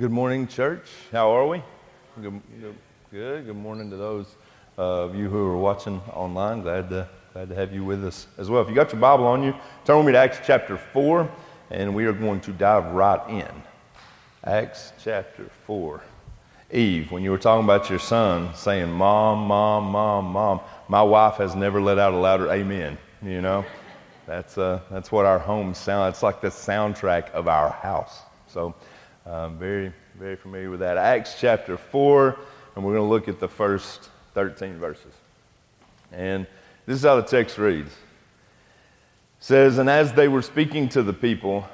Good morning, church. How are we? Good. Good. Good morning to those of you who are watching online. Glad to, glad to have you with us as well. If you got your Bible on you, turn with me to Acts chapter 4, and we are going to dive right in. Acts chapter 4. Eve, when you were talking about your son saying, Mom, Mom, Mom, Mom, my wife has never let out a louder amen, you know? That's, uh, that's what our home sound. It's like the soundtrack of our house. So, I'm very, very familiar with that. Acts chapter 4, and we're going to look at the first 13 verses. And this is how the text reads. It says, And as they were speaking to the people,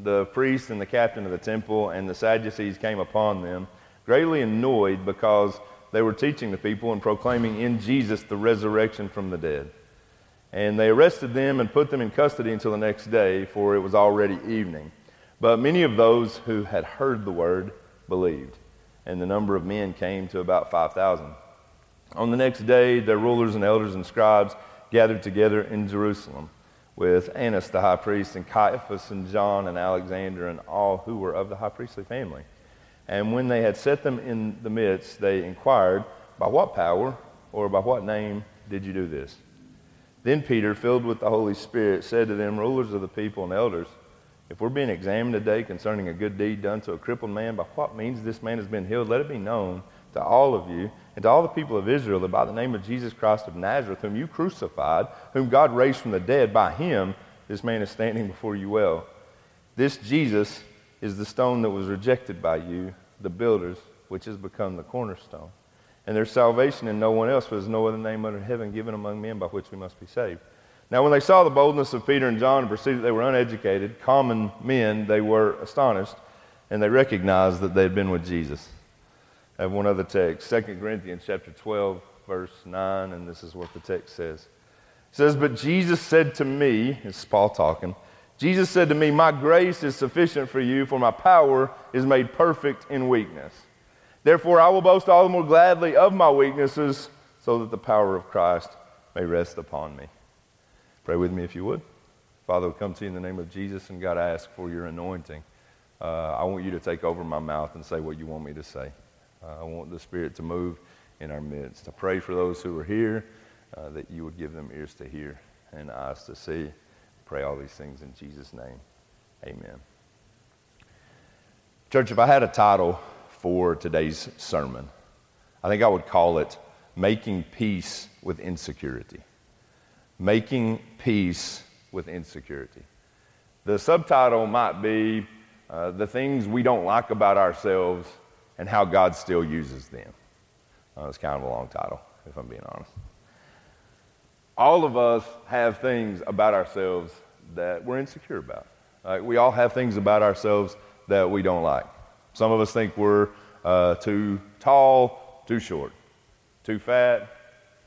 the priest and the captain of the temple and the Sadducees came upon them, greatly annoyed because they were teaching the people and proclaiming in Jesus the resurrection from the dead. And they arrested them and put them in custody until the next day, for it was already evening. But many of those who had heard the word believed, and the number of men came to about 5,000. On the next day, their rulers and elders and scribes gathered together in Jerusalem with Annas the high priest, and Caiaphas, and John, and Alexander, and all who were of the high priestly family. And when they had set them in the midst, they inquired, By what power or by what name did you do this? Then Peter, filled with the Holy Spirit, said to them, Rulers of the people and elders, if we're being examined today concerning a good deed done to a crippled man, by what means this man has been healed, let it be known to all of you and to all the people of Israel that by the name of Jesus Christ of Nazareth, whom you crucified, whom God raised from the dead, by him this man is standing before you well. This Jesus is the stone that was rejected by you, the builders, which has become the cornerstone. And there's salvation in no one else, for there's no other name under heaven given among men by which we must be saved. Now, when they saw the boldness of Peter and John and perceived that they were uneducated, common men, they were astonished, and they recognized that they had been with Jesus. I have one other text, 2 Corinthians chapter 12, verse 9, and this is what the text says. It says, But Jesus said to me, it's Paul talking, Jesus said to me, My grace is sufficient for you, for my power is made perfect in weakness. Therefore, I will boast all the more gladly of my weaknesses, so that the power of Christ may rest upon me. Pray with me if you would. Father, we come to you in the name of Jesus, and God, I ask for your anointing. Uh, I want you to take over my mouth and say what you want me to say. Uh, I want the Spirit to move in our midst. I pray for those who are here uh, that you would give them ears to hear and eyes to see. Pray all these things in Jesus' name. Amen. Church, if I had a title for today's sermon, I think I would call it Making Peace with Insecurity making peace with insecurity. The subtitle might be uh, The Things We Don't Like About Ourselves and How God Still Uses Them. Uh, it's kind of a long title, if I'm being honest. All of us have things about ourselves that we're insecure about. Uh, we all have things about ourselves that we don't like. Some of us think we're uh, too tall, too short, too fat,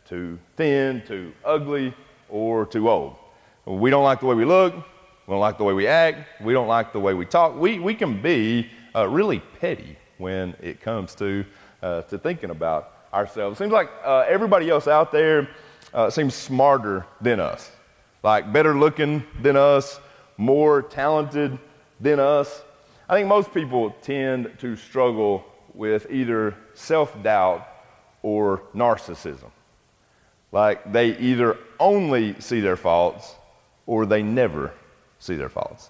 too thin, too ugly, or too old. We don't like the way we look. We don't like the way we act. We don't like the way we talk. We, we can be uh, really petty when it comes to, uh, to thinking about ourselves. It seems like uh, everybody else out there uh, seems smarter than us, like better looking than us, more talented than us. I think most people tend to struggle with either self doubt or narcissism. Like they either only see their faults or they never see their faults.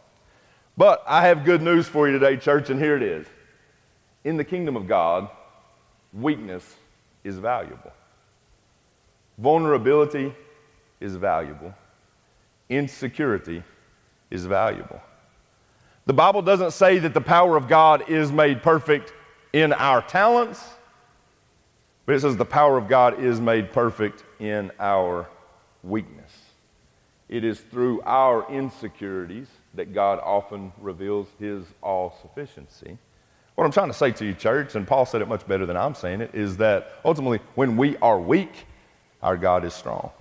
But I have good news for you today, church, and here it is. In the kingdom of God, weakness is valuable. Vulnerability is valuable. Insecurity is valuable. The Bible doesn't say that the power of God is made perfect in our talents but it says the power of God is made perfect in our weakness. It is through our insecurities that God often reveals his all sufficiency. What I'm trying to say to you, church, and Paul said it much better than I'm saying it, is that ultimately, when we are weak, our God is strong.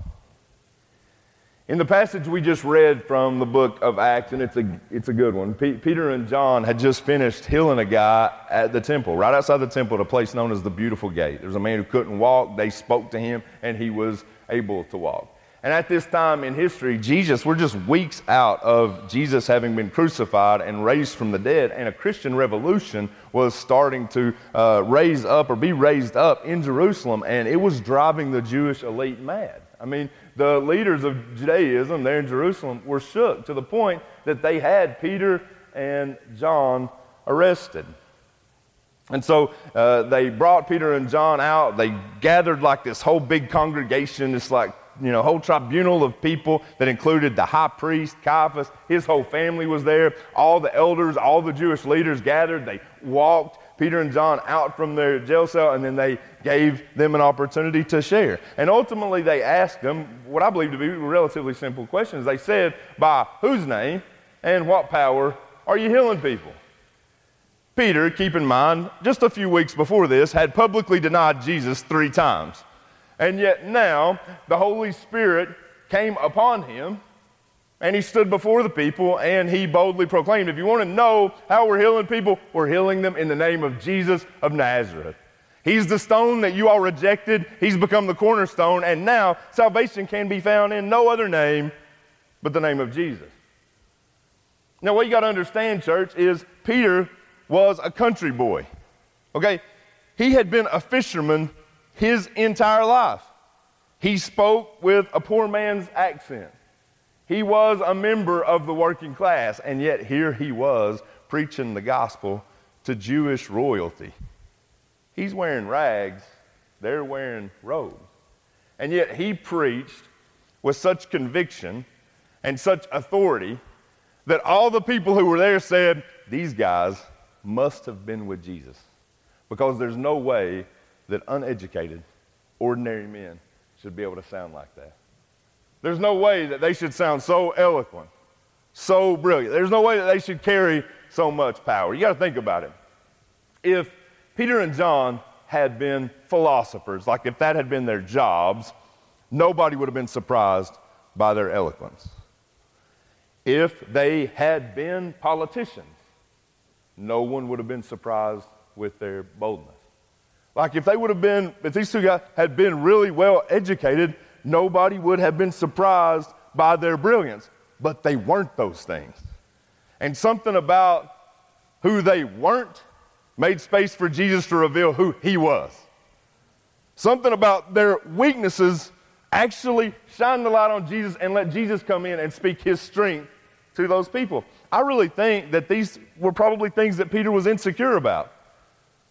In the passage we just read from the book of Acts, and it's a, it's a good one, P- Peter and John had just finished healing a guy at the temple, right outside the temple, at a place known as the Beautiful Gate. There was a man who couldn't walk. They spoke to him, and he was able to walk. And at this time in history, Jesus, we're just weeks out of Jesus having been crucified and raised from the dead, and a Christian revolution was starting to uh, raise up or be raised up in Jerusalem, and it was driving the Jewish elite mad. I mean, the leaders of Judaism there in Jerusalem were shook to the point that they had Peter and John arrested. And so uh, they brought Peter and John out. They gathered like this whole big congregation, this like you know, whole tribunal of people that included the high priest, Caiaphas, his whole family was there. All the elders, all the Jewish leaders gathered. They walked Peter and John out from their jail cell, and then they gave them an opportunity to share. And ultimately, they asked them what I believe to be relatively simple questions. They said, By whose name and what power are you healing people? Peter, keep in mind, just a few weeks before this, had publicly denied Jesus three times. And yet now the Holy Spirit came upon him and he stood before the people and he boldly proclaimed, If you want to know how we're healing people, we're healing them in the name of Jesus of Nazareth. He's the stone that you all rejected. He's become the cornerstone. And now salvation can be found in no other name but the name of Jesus. Now, what you got to understand, church, is Peter was a country boy. Okay? He had been a fisherman his entire life. He spoke with a poor man's accent. He was a member of the working class, and yet here he was preaching the gospel to Jewish royalty. He's wearing rags, they're wearing robes. And yet he preached with such conviction and such authority that all the people who were there said, These guys must have been with Jesus because there's no way that uneducated, ordinary men should be able to sound like that. There's no way that they should sound so eloquent, so brilliant. There's no way that they should carry so much power. You got to think about it. If Peter and John had been philosophers, like if that had been their jobs, nobody would have been surprised by their eloquence. If they had been politicians, no one would have been surprised with their boldness. Like if they would have been, if these two guys had been really well educated, nobody would have been surprised by their brilliance. But they weren't those things. And something about who they weren't made space for Jesus to reveal who he was. Something about their weaknesses actually shined the light on Jesus and let Jesus come in and speak his strength to those people. I really think that these were probably things that Peter was insecure about.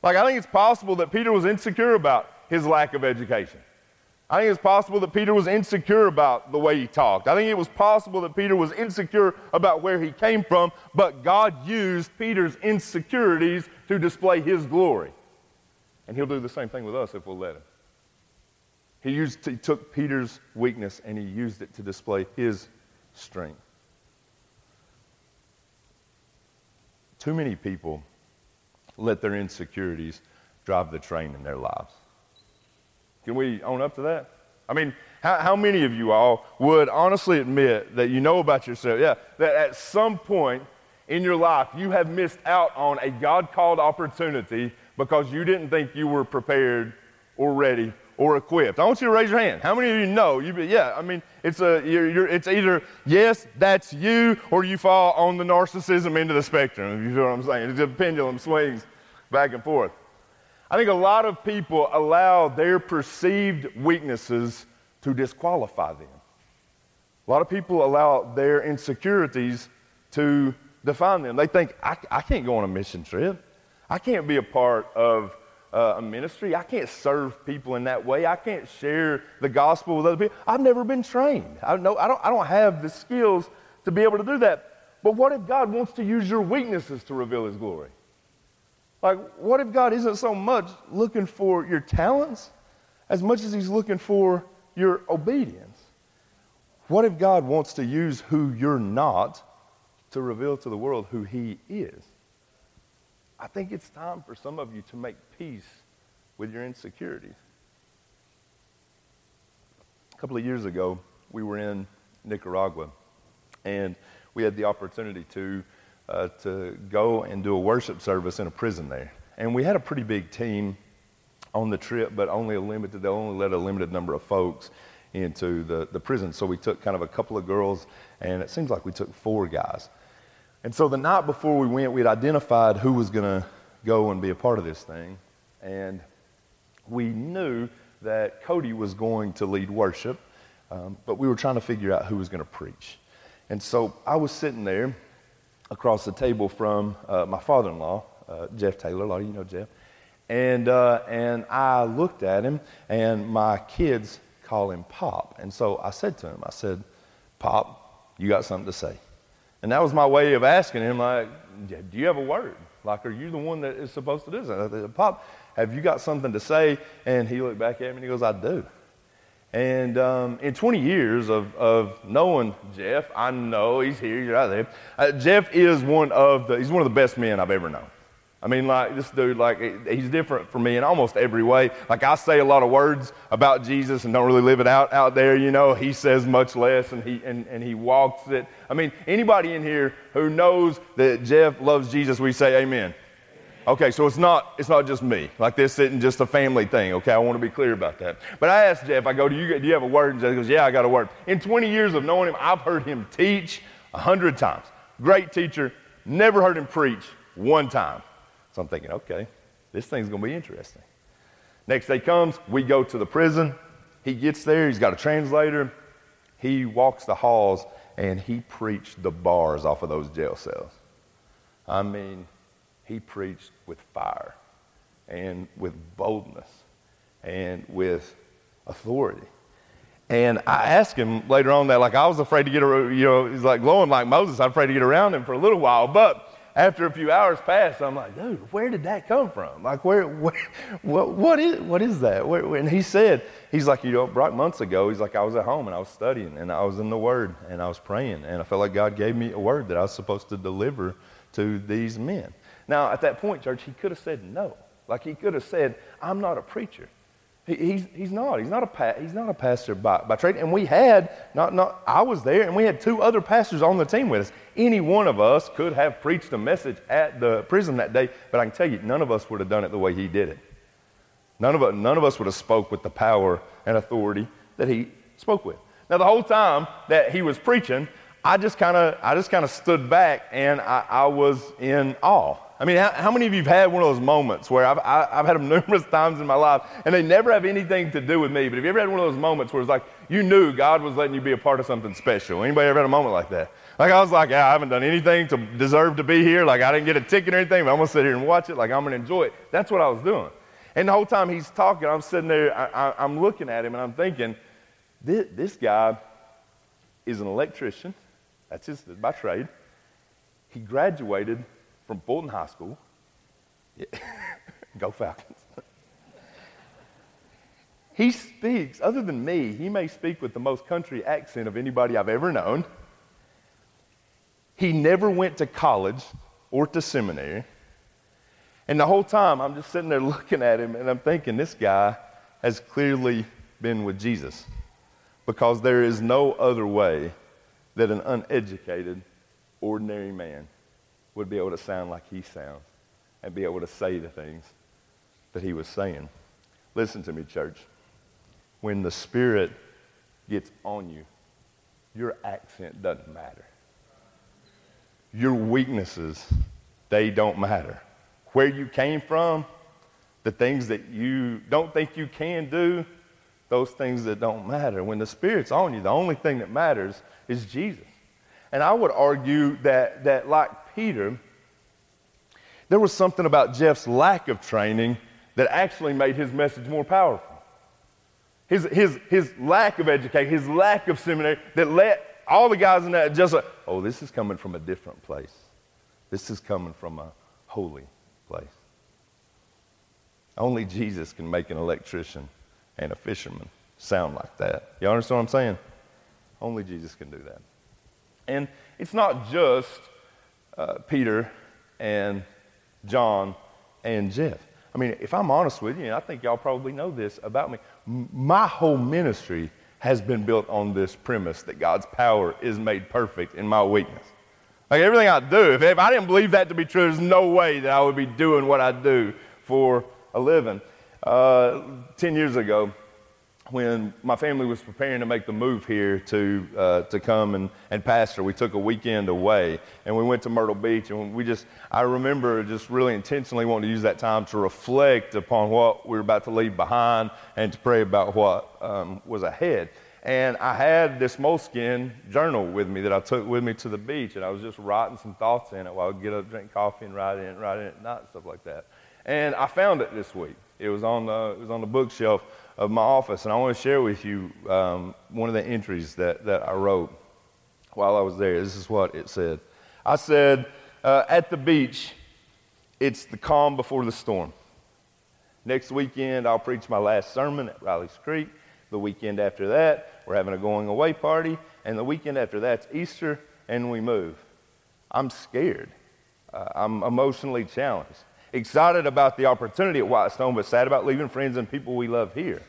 Like, I think it's possible that Peter was insecure about his lack of education. I think it's possible that Peter was insecure about the way he talked. I think it was possible that Peter was insecure about where he came from, but God used Peter's insecurities to display his glory. And he'll do the same thing with us if we'll let him. He, used, he took Peter's weakness and he used it to display his strength. Too many people let their insecurities drive the train in their lives. Can we own up to that? I mean, how, how, many of you all would honestly admit that you know about yourself, yeah, that at some point in your life you have missed out on a God called opportunity because you didn't think you were prepared or ready or equipped? I want you to raise your hand. How many of you know? You, yeah, I mean, it's, a, you're, you're, it's either yes, that's you, or you fall on the narcissism end of the spectrum. You know what I'm saying? The pendulum swings back and forth. I think a lot of people allow their perceived weaknesses to disqualify them. A lot of people allow their insecurities to define them. They think, I, I can't go on a mission trip. I can't be a part of uh, a ministry. I can't serve people in that way. I can't share the gospel with other people. I've never been trained. I, know, I, don't, I don't have the skills to be able to do that. But what if God wants to use your weaknesses to reveal his glory? Like, what if God isn't so much looking for your talents as much as he's looking for your obedience? What if God wants to use who you're not to reveal to the world who he is? I think it's time for some of you to make peace with your insecurities. A couple of years ago, we were in Nicaragua, and we had the opportunity to, uh, to go and do a worship service in a prison there. And we had a pretty big team on the trip, but only a limited, they only let a limited number of folks into the, the prison. So we took kind of a couple of girls, and it seems like we took four guys. And so the night before we went, we had identified who was going to go and be a part of this thing. And we knew that Cody was going to lead worship, um, but we were trying to figure out who was going to preach. And so I was sitting there across the table from uh, my father in law, uh, Jeff Taylor. A lot of you know Jeff. And, uh, and I looked at him, and my kids call him Pop. And so I said to him, I said, Pop, you got something to say? And that was my way of asking him, like, do you have a word? Like, are you the one that is supposed to do this? Said, Pop, have you got something to say? And he looked back at me and he goes, I do. And um, in 20 years of, of knowing Jeff, I know he's here, you're out there. Uh, Jeff is one of the, he's one of the best men I've ever known. I mean, like, this dude, like, he's different from me in almost every way. Like, I say a lot of words about Jesus and don't really live it out out there, you know. He says much less and he, and, and he walks it. I mean, anybody in here who knows that Jeff loves Jesus, we say amen. Okay, so it's not, it's not just me. Like, this isn't just a family thing, okay? I want to be clear about that. But I asked Jeff, I go, do you, do you have a word? And Jeff goes, yeah, I got a word. In 20 years of knowing him, I've heard him teach a hundred times. Great teacher. Never heard him preach one time. So I'm thinking, okay, this thing's to be interesting. Next day comes, we go to the prison. He gets there, he's got a translator. He walks the halls and he preached the bars off of those jail cells. I mean, he preached with fire and with boldness and with authority. And I asked him later on that, like, I was afraid to get, around, you know, he's like glowing like Moses. I'm afraid to get around him for a little while. But after a few hours passed, I'm like, dude, where did that come from? Like, where, where what, what, is, what is that? Where, and he said, he's like, you know, Brock, months ago, he's like, I was at home and I was studying and I was in the Word and I was praying and I felt like God gave me a word that I was supposed to deliver to these men. Now, at that point, church, he could have said no. Like, he could have said, I'm not a preacher. he's, he's not. He's not a, pa- he's not a pastor by, by trade. And we had, not, not, I was there, and we had two other pastors on the team with us any one of us could have preached a message at the prison that day, but I can tell you, none of us would have done it the way he did it. None of, none of us would have spoke with the power and authority that he spoke with. Now, the whole time that he was preaching, I just kind of I just kind of stood back and I, I, was in awe. I mean, how, how, many of you have had one of those moments where I've, I, have had them numerous times in my life and they never have anything to do with me? But have you ever had one of those moments where it's like you knew God was letting you be a part of something special? Anybody ever had a moment like that? Like I was like, yeah, I haven't done anything to deserve to be here. Like I didn't get a ticket or anything, but I'm gonna sit here and watch it. Like I'm gonna enjoy it. That's what I was doing. And the whole time he's talking, I'm sitting there, I, am looking at him and I'm thinking, this, this guy is an electrician. That's his by trade. He graduated from Fulton High School. Yeah. Go Falcons. he speaks, other than me, he may speak with the most country accent of anybody I've ever known. He never went to college or to seminary. And the whole time, I'm just sitting there looking at him and I'm thinking, this guy has clearly been with Jesus because there is no other way that an uneducated, ordinary man would be able to sound like he sounds and be able to say the things that he was saying. Listen to me, church. When the Spirit gets on you, your accent doesn't matter. Your weaknesses, they don't matter. Where you came from, the things that you don't think you can do, those things that don't matter. When the Spirit's on you, the only thing that matters is Jesus. And I would argue that, that like Peter, there was something about Jeff's lack of training that actually made his message more powerful. His, his, his lack of education, his lack of seminary, that let all the guys in that just like, oh, this is coming from a different place. This is coming from a holy place. Only Jesus can make an electrician and a fisherman sound like that. You understand what I'm saying? Only Jesus can do that. And it's not just uh, Peter and John and Jeff. I mean, if I'm honest with you, and I think y'all probably know this about me, my whole ministry has been built on this premise that God's power is made perfect in my weakness. Like everything I do, if, if I didn't believe that to be true, there's no way that I would be doing what I do for a living. Uh, Ten years ago, when my family was preparing to make the move here to, uh, to come and, and pastor, we took a weekend away and we went to Myrtle Beach. And we just, I remember just really intentionally wanting to use that time to reflect upon what we were about to leave behind and to pray about what um, was ahead. And I had this moleskin journal with me that I took with me to the beach, and I was just writing some thoughts in it while I would get up, drink coffee, and write in it, write in it night, stuff like that. And I found it this week. It was on the, it was on the bookshelf of my office, and I want to share with you um, one of the entries that, that I wrote while I was there. This is what it said. I said, uh, At the beach, it's the calm before the storm. Next weekend, I'll preach my last sermon at Riley's Creek. The weekend after that, we're having a going away party. And the weekend after that's Easter, and we move. I'm scared. Uh, I'm emotionally challenged excited about the opportunity at White Stone, but sad about leaving friends and people we love here.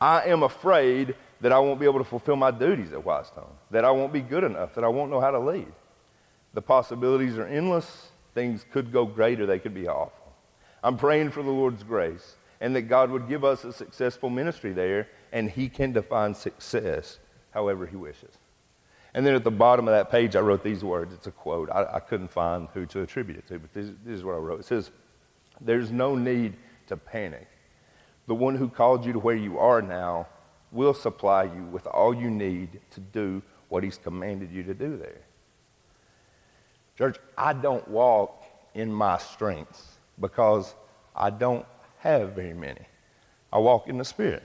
I am afraid that I won't be able to fulfill my duties at White Stone, that I won't be good enough, that I won't know how to lead. The possibilities are endless. Things could go great or they could be awful. I'm praying for the Lord's grace and that God would give us a successful ministry there, and He can define success however He wishes. And then at the bottom of that page, I wrote these words. It's a quote. I, I couldn't find who to attribute it to, but this, this is what I wrote. It says, there's no need to panic. The one who called you to where you are now will supply you with all you need to do what he's commanded you to do there. Church, I don't walk in my strengths because I don't have very many. I walk in the Spirit.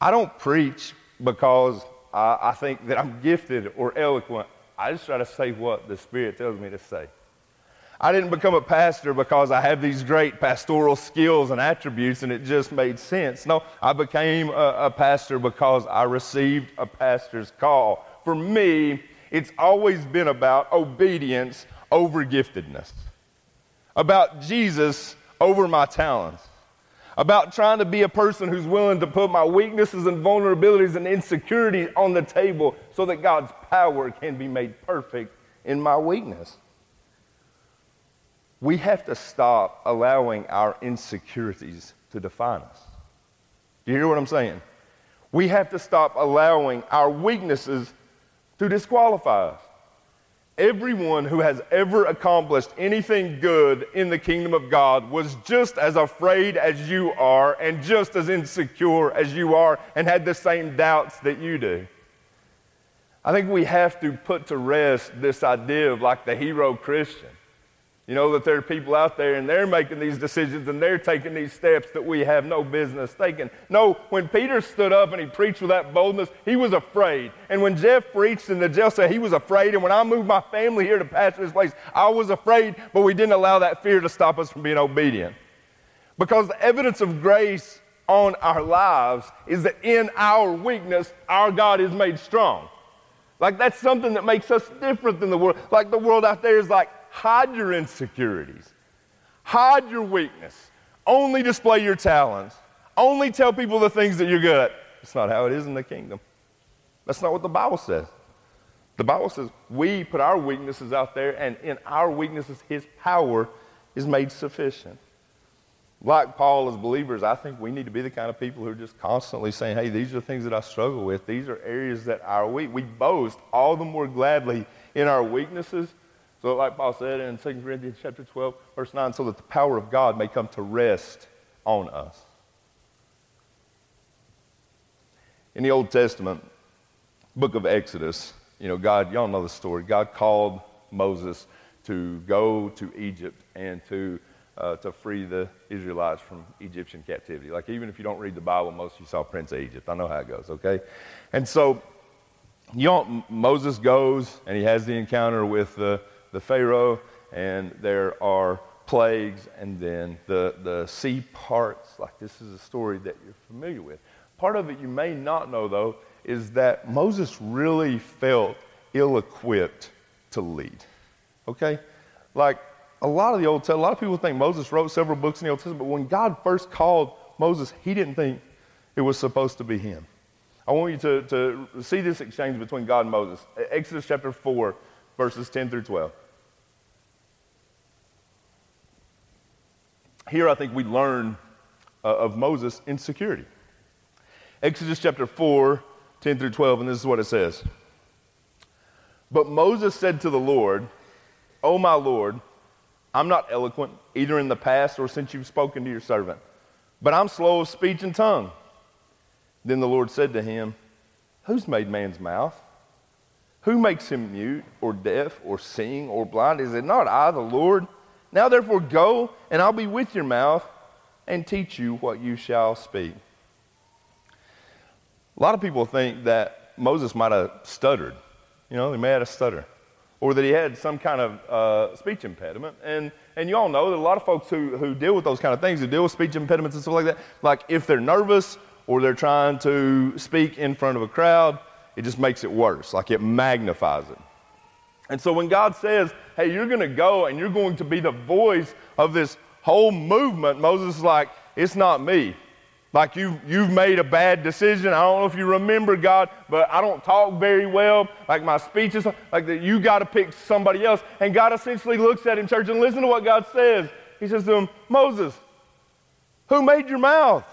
I don't preach because I, I think that I'm gifted or eloquent. I just try to say what the Spirit tells me to say. I didn't become a pastor because I have these great pastoral skills and attributes and it just made sense. No, I became a, a, pastor because I received a pastor's call. For me, it's always been about obedience over giftedness, about Jesus over my talents, about trying to be a person who's willing to put my weaknesses and vulnerabilities and insecurities on the table so that God's power can be made perfect in my weakness. We have to stop allowing our insecurities to define us. Do you hear what I'm saying? We have to stop allowing our weaknesses to disqualify us. Everyone who has ever accomplished anything good in the kingdom of God was just as afraid as you are and just as insecure as you are and had the same doubts that you do. I think we have to put to rest this idea of like the hero Christian. You know that there are people out there and they're making these decisions and they're taking these steps that we have no business taking. No, when Peter stood up and he preached with that boldness, he was afraid. And when Jeff preached in the jail cell, he was afraid. And when I moved my family here to pastor this place, I was afraid, but we didn't allow that fear to stop us from being obedient. Because the evidence of grace on our lives is that in our weakness, our God is made strong. Like that's something that makes us different than the world. Like the world out there is like, hide your insecurities, hide your weakness, only display your talents, only tell people the things that you're good at. That's not how it is in the kingdom. That's not what the Bible says. The Bible says we put our weaknesses out there, and in our weaknesses, His power is made sufficient. Like Paul, as believers, I think we need to be the kind of people who are just constantly saying, hey, these are things that I struggle with. These are areas that are weak. We boast all the more gladly in our weaknesses so, like Paul said in 2 Corinthians chapter 12, verse 9, so that the power of God may come to rest on us. In the Old Testament, book of Exodus, you know, God, y'all know the story. God called Moses to go to Egypt and to, uh, to free the Israelites from Egyptian captivity. Like, even if you don't read the Bible, most of you saw Prince of Egypt. I know how it goes, okay? And so, you know, Moses goes and he has the encounter with the the Pharaoh, and there are plagues, and then the, the sea parts. Like this is a story that you're familiar with. Part of it you may not know, though, is that Moses really felt ill equipped to lead. Okay? Like a lot of the Old Testament, a lot of people think Moses wrote several books in the Old Testament, but when God first called Moses, he didn't think it was supposed to be him. I want you to, to see this exchange between God and Moses. Exodus chapter 4, verses 10 through 12. Here, I think we learn uh, of Moses' insecurity. Exodus chapter 4, 10 through 12, and this is what it says. But Moses said to the Lord, O my Lord, I'm not eloquent, either in the past or since you've spoken to your servant, but I'm slow of speech and tongue. Then the Lord said to him, Who's made man's mouth? Who makes him mute or deaf or seeing or blind? Is it not I, the Lord? Now therefore go, and I'll be with your mouth and teach you what you shall speak. A lot of people think that Moses might have stuttered. You know, he may have a stutter. Or that he had some kind of uh, speech impediment. And, and you all know that a lot of folks who, who deal with those kind of things, who deal with speech impediments and stuff like that, like if they're nervous or they're trying to speak in front of a crowd, it just makes it worse. Like it magnifies it. And so when God says, hey, you're going to go and you're going to be the voice of this whole movement, Moses is like, it's not me. Like you, you've made a bad decision. I don't know if you remember God, but I don't talk very well. Like my speech is like that. You got to pick somebody else. And God essentially looks at him, church, and listen to what God says. He says to him, Moses, who made your mouth?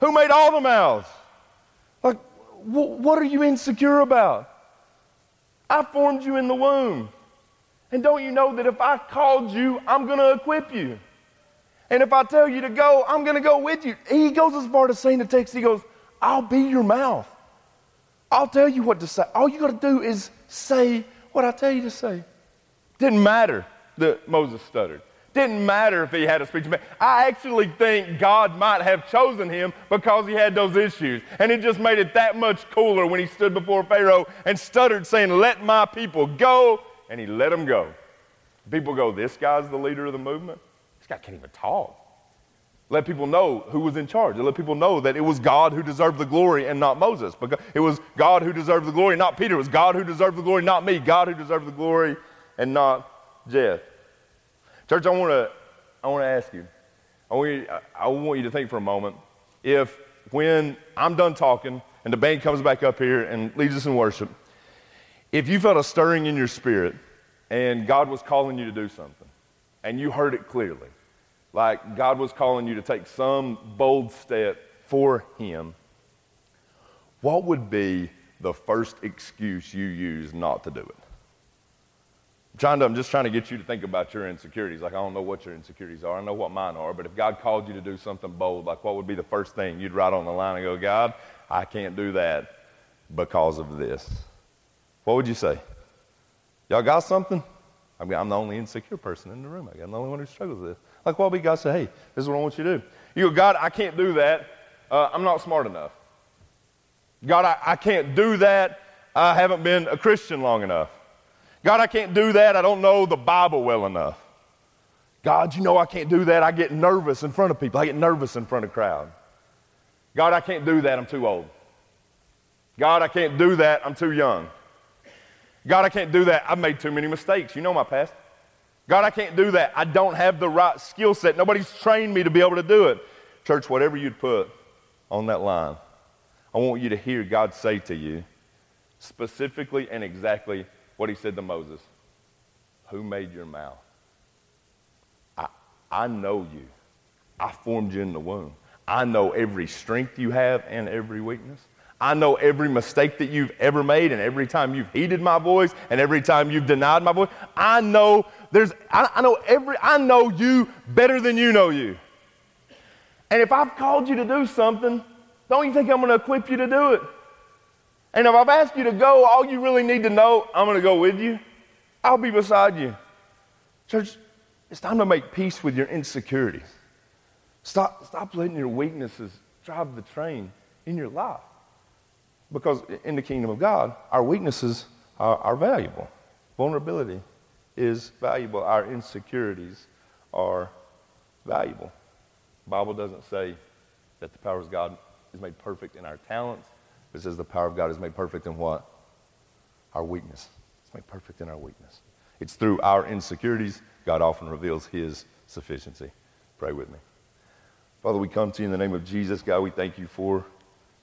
Who made all the mouths? What are you insecure about? I formed you in the womb. And don't you know that if I called you, I'm going to equip you? And if I tell you to go, I'm going to go with you. He goes as far as saying the text, he goes, I'll be your mouth. I'll tell you what to say. All you got to do is say what I tell you to say. Didn't matter that Moses stuttered. Didn't matter if he had a speech impediment. I actually think God might have chosen him because he had those issues. And it just made it that much cooler when he stood before Pharaoh and stuttered, saying, Let my people go. And he let them go. People go, This guy's the leader of the movement? This guy can't even talk. Let people know who was in charge. Let people know that it was God who deserved the glory and not Moses. Because it was God who deserved the glory, not Peter. It was God who deserved the glory, not me. God who deserved the glory and not Jeff. Church, I want to I want to ask you. I want you, I want you to think for a moment if when I'm done talking and the band comes back up here and leads us in worship, if you felt a stirring in your spirit and God was calling you to do something and you heard it clearly, like God was calling you to take some bold step for Him, what would be the first excuse you use not to do it? To, I'm just trying to get you to think about your insecurities. Like, I don't know what your insecurities are. I know what mine are. But if God called you to do something bold, like, what would be the first thing you'd write on the line and go, God, I can't do that because of this? What would you say? Y'all got something? I mean, I'm the only insecure person in the room. I'm the only one who struggles with this. Like, what would God say? Hey, this is what I want you to do. You go, God, I can't do that. Uh, I'm not smart enough. God, I, I can't do that. I haven't been a Christian long enough. God, I can't do that. I don't know the Bible well enough. God, you know I can't do that. I get nervous in front of people. I get nervous in front of crowd. God, I can't do that. I'm too old. God, I can't do that. I'm too young. God, I can't do that. I've made too many mistakes. You know my past. God, I can't do that. I don't have the right skill set. Nobody's trained me to be able to do it. Church, whatever you'd put on that line, I want you to hear God say to you specifically and exactly what he said to Moses Who made your mouth? I, I know you. I formed you in the womb. I know every strength you have and every weakness. I know every mistake that you've ever made and every time you've heeded my voice and every time you've denied my voice. I know there's I, I know every I know you better than you know you. And if I've called you to do something, don't you think I'm going to equip you to do it? And if I've asked you to go, all you really need to know, I'm going to go with you. I'll be beside you. Church, it's time to make peace with your insecurities. Stop, stop letting your weaknesses drive the train in your life. Because in the kingdom of God, our weaknesses are, are valuable. Vulnerability is valuable. Our insecurities are valuable. The Bible doesn't say that the power of God is made perfect in our talents it says the power of God is made perfect in what? Our weakness. It's made perfect in our weakness. It's through our insecurities God often reveals his sufficiency. Pray with me. Father, we come to you in the name of Jesus. God, we thank you for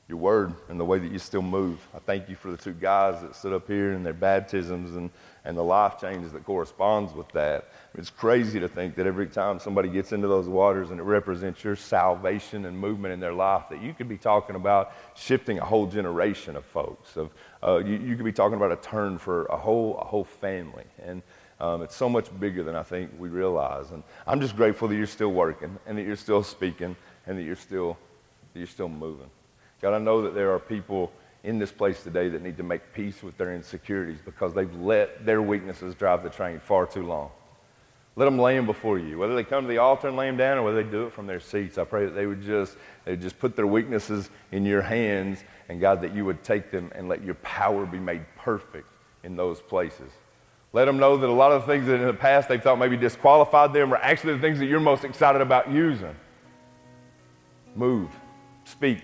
your word and the way that you still move. I thank you for the two guys that stood up here and their baptisms and, and the life changes that corresponds with that. It's crazy to think that every time somebody gets into those waters and it represents your salvation and movement in their life, that you could be talking about shifting a whole generation of folks. Of uh, you, you, could be talking about a turn for a whole a whole family, and um, it's so much bigger than I think we realize. And I'm just grateful that you're still working and that you're still speaking and that you're still that you're still moving. God, I know that there are people in this place today that need to make peace with their insecurities because they've let their weaknesses drive the train far too long. Let them lay them before you. Whether they come to the altar and lay them down or whether they do it from their seats, I pray that they would just, they would just put their weaknesses in your hands and God, that you would take them and let your power be made perfect in those places. Let them know that a lot of the things that in the past they thought maybe disqualified them are actually the things that you're most excited about using. Move, speak,